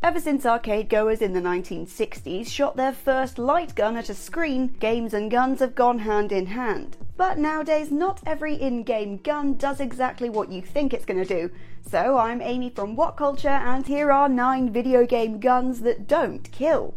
Ever since arcade goers in the 1960s shot their first light gun at a screen, games and guns have gone hand in hand. But nowadays, not every in game gun does exactly what you think it's going to do. So, I'm Amy from What Culture, and here are 9 video game guns that don't kill.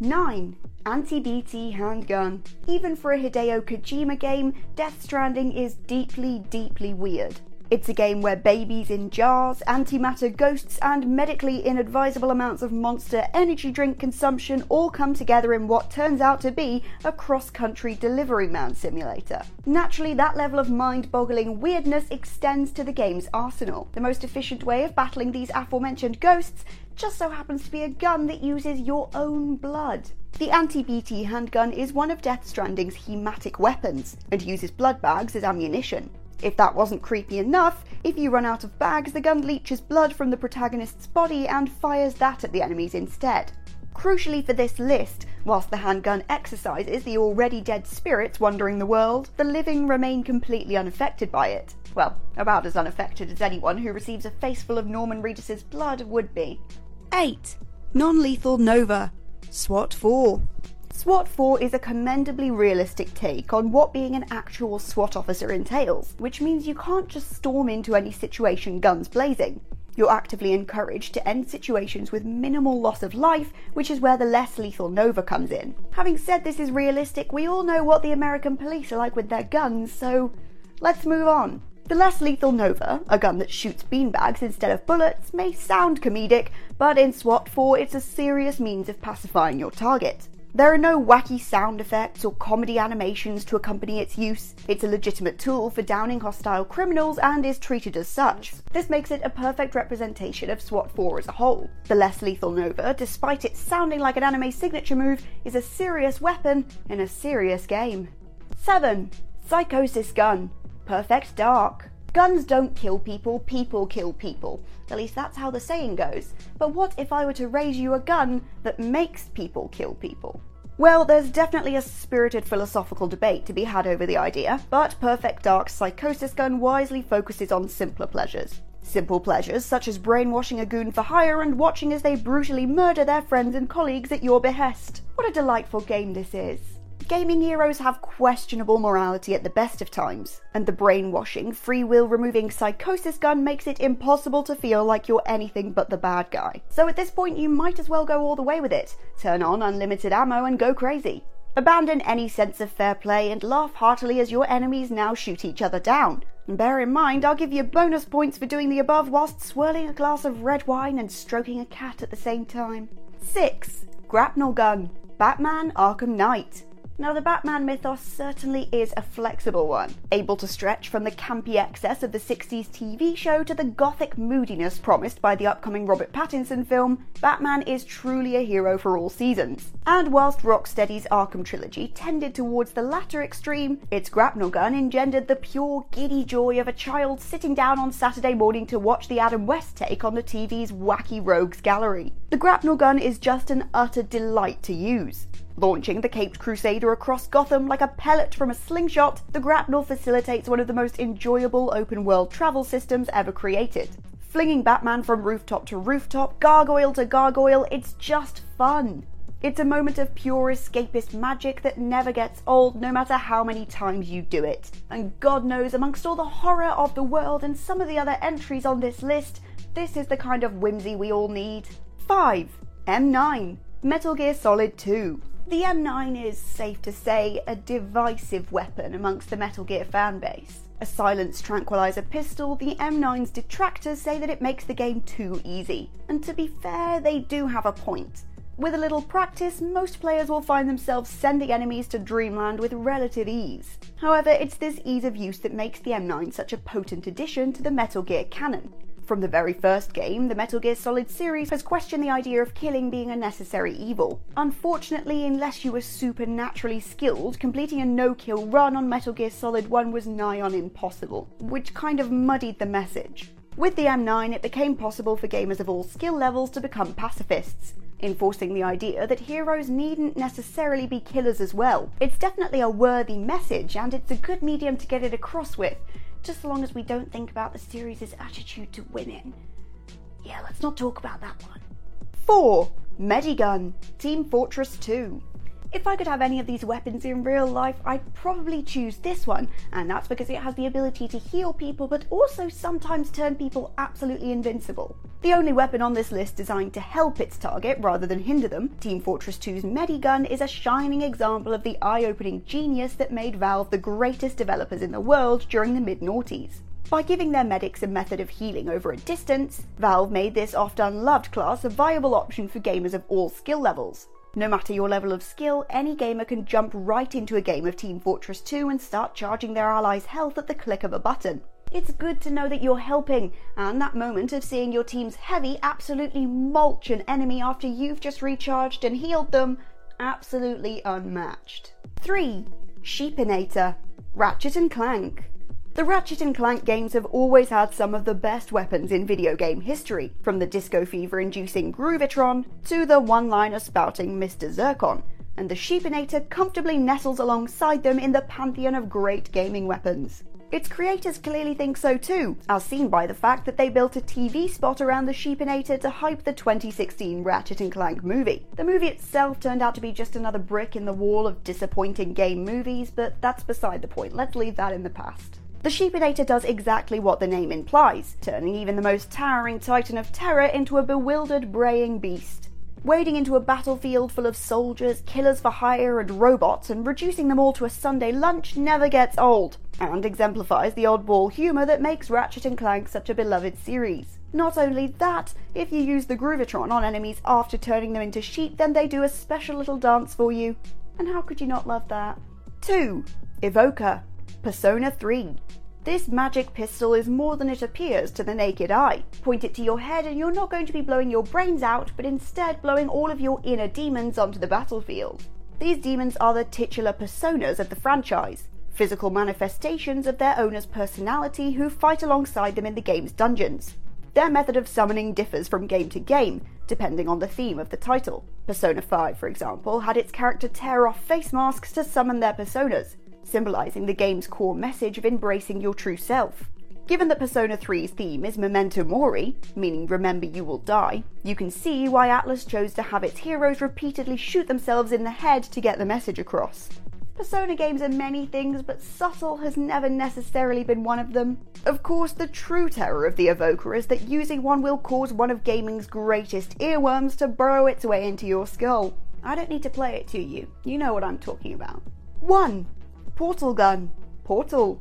9. Anti BT handgun. Even for a Hideo Kojima game, Death Stranding is deeply, deeply weird. It's a game where babies in jars, antimatter ghosts, and medically inadvisable amounts of monster energy drink consumption all come together in what turns out to be a cross country delivery man simulator. Naturally, that level of mind boggling weirdness extends to the game's arsenal. The most efficient way of battling these aforementioned ghosts just so happens to be a gun that uses your own blood. The anti-BT handgun is one of Death Stranding's hematic weapons and uses blood bags as ammunition. If that wasn't creepy enough, if you run out of bags, the gun leeches blood from the protagonist's body and fires that at the enemies instead. Crucially for this list, whilst the handgun exorcises the already dead spirits wandering the world, the living remain completely unaffected by it. Well, about as unaffected as anyone who receives a faceful of Norman Reedus' blood would be. 8. Non lethal Nova. SWAT 4. SWAT 4 is a commendably realistic take on what being an actual SWAT officer entails, which means you can't just storm into any situation guns blazing. You're actively encouraged to end situations with minimal loss of life, which is where the less lethal Nova comes in. Having said this is realistic, we all know what the American police are like with their guns, so let's move on. The less lethal Nova, a gun that shoots beanbags instead of bullets, may sound comedic, but in SWAT 4 it's a serious means of pacifying your target. There are no wacky sound effects or comedy animations to accompany its use. It's a legitimate tool for downing hostile criminals and is treated as such. This makes it a perfect representation of SWAT 4 as a whole. The less lethal Nova, despite it sounding like an anime signature move, is a serious weapon in a serious game. 7. Psychosis Gun. Perfect Dark. Guns don't kill people, people kill people. At least that's how the saying goes. But what if I were to raise you a gun that makes people kill people? Well, there's definitely a spirited philosophical debate to be had over the idea, but Perfect Dark's Psychosis Gun wisely focuses on simpler pleasures. Simple pleasures such as brainwashing a goon for hire and watching as they brutally murder their friends and colleagues at your behest. What a delightful game this is gaming heroes have questionable morality at the best of times, and the brainwashing, free will removing psychosis gun makes it impossible to feel like you're anything but the bad guy. So at this point, you might as well go all the way with it. Turn on unlimited ammo and go crazy. Abandon any sense of fair play and laugh heartily as your enemies now shoot each other down. And bear in mind, I'll give you bonus points for doing the above whilst swirling a glass of red wine and stroking a cat at the same time. 6. Grapnel Gun Batman Arkham Knight. Now, the Batman mythos certainly is a flexible one, able to stretch from the campy excess of the 60s TV show to the gothic moodiness promised by the upcoming Robert Pattinson film. Batman is truly a hero for all seasons. And whilst Rocksteady's Arkham trilogy tended towards the latter extreme, its grapnel gun engendered the pure giddy joy of a child sitting down on Saturday morning to watch the Adam West take on the TV's wacky rogues gallery. The grapnel gun is just an utter delight to use. Launching the Caped Crusader across Gotham like a pellet from a slingshot, the grapnel facilitates one of the most enjoyable open world travel systems ever created. Flinging Batman from rooftop to rooftop, gargoyle to gargoyle, it's just fun. It's a moment of pure escapist magic that never gets old, no matter how many times you do it. And God knows, amongst all the horror of the world and some of the other entries on this list, this is the kind of whimsy we all need. 5. M9. Metal Gear Solid 2. The M9 is, safe to say, a divisive weapon amongst the Metal Gear fanbase. A silenced tranquilizer pistol, the M9's detractors say that it makes the game too easy. And to be fair, they do have a point. With a little practice, most players will find themselves sending enemies to Dreamland with relative ease. However, it's this ease of use that makes the M9 such a potent addition to the Metal Gear canon. From the very first game, the Metal Gear Solid series has questioned the idea of killing being a necessary evil. Unfortunately, unless you were supernaturally skilled, completing a no kill run on Metal Gear Solid 1 was nigh on impossible, which kind of muddied the message. With the M9, it became possible for gamers of all skill levels to become pacifists, enforcing the idea that heroes needn't necessarily be killers as well. It's definitely a worthy message, and it's a good medium to get it across with, just so long as we don't think about the series' attitude to women. Yeah, let's not talk about that one. 4. Medigun, Team Fortress 2. If I could have any of these weapons in real life, I'd probably choose this one, and that's because it has the ability to heal people but also sometimes turn people absolutely invincible. The only weapon on this list designed to help its target rather than hinder them, Team Fortress 2's Medigun is a shining example of the eye opening genius that made Valve the greatest developers in the world during the mid noughties. By giving their medics a method of healing over a distance, Valve made this oft unloved class a viable option for gamers of all skill levels. No matter your level of skill, any gamer can jump right into a game of Team Fortress 2 and start charging their allies' health at the click of a button. It's good to know that you're helping, uh, and that moment of seeing your team's heavy absolutely mulch an enemy after you've just recharged and healed them, absolutely unmatched. 3. Sheepinator Ratchet and Clank. The Ratchet and Clank games have always had some of the best weapons in video game history, from the disco fever inducing Groovitron to the one liner spouting Mr. Zurkon, and the Sheepinator comfortably nestles alongside them in the pantheon of great gaming weapons. Its creators clearly think so too, as seen by the fact that they built a TV spot around the Sheepinator to hype the 2016 Ratchet and Clank movie. The movie itself turned out to be just another brick in the wall of disappointing game movies, but that's beside the point. Let's leave that in the past. The Sheepinator does exactly what the name implies, turning even the most towering titan of terror into a bewildered, braying beast. Wading into a battlefield full of soldiers, killers for hire, and robots, and reducing them all to a Sunday lunch never gets old, and exemplifies the oddball humour that makes Ratchet and Clank such a beloved series. Not only that, if you use the Groovitron on enemies after turning them into sheep, then they do a special little dance for you. And how could you not love that? 2. Evoker Persona 3. This magic pistol is more than it appears to the naked eye. Point it to your head and you're not going to be blowing your brains out, but instead blowing all of your inner demons onto the battlefield. These demons are the titular personas of the franchise, physical manifestations of their owner's personality who fight alongside them in the game's dungeons. Their method of summoning differs from game to game, depending on the theme of the title. Persona 5, for example, had its character tear off face masks to summon their personas, symbolising the game's core message of embracing your true self. Given that Persona 3's theme is Memento Mori, meaning remember you will die, you can see why Atlus chose to have its heroes repeatedly shoot themselves in the head to get the message across. Persona games are many things, but subtle has never necessarily been one of them. Of course, the true terror of the Evoker is that using one will cause one of gaming's greatest earworms to burrow its way into your skull. I don't need to play it to you, you know what I'm talking about. 1. Portal gun. Portal.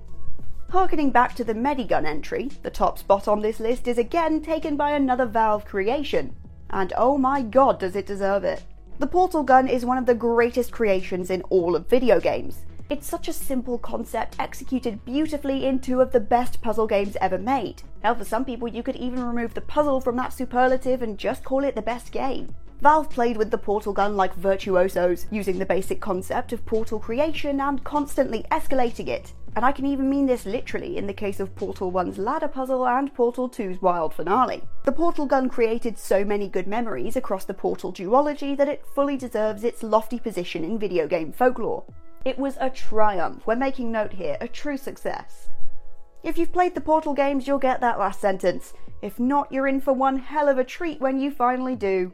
Harkening back to the Medigun entry, the top spot on this list is again taken by another Valve creation. And oh my god, does it deserve it. The Portal gun is one of the greatest creations in all of video games. It's such a simple concept executed beautifully in two of the best puzzle games ever made. Hell, for some people, you could even remove the puzzle from that superlative and just call it the best game. Valve played with the portal gun like virtuosos, using the basic concept of portal creation and constantly escalating it. And I can even mean this literally in the case of Portal 1's ladder puzzle and Portal 2's wild finale. The portal gun created so many good memories across the Portal duology that it fully deserves its lofty position in video game folklore. It was a triumph, we're making note here, a true success. If you've played the Portal games, you'll get that last sentence. If not, you're in for one hell of a treat when you finally do.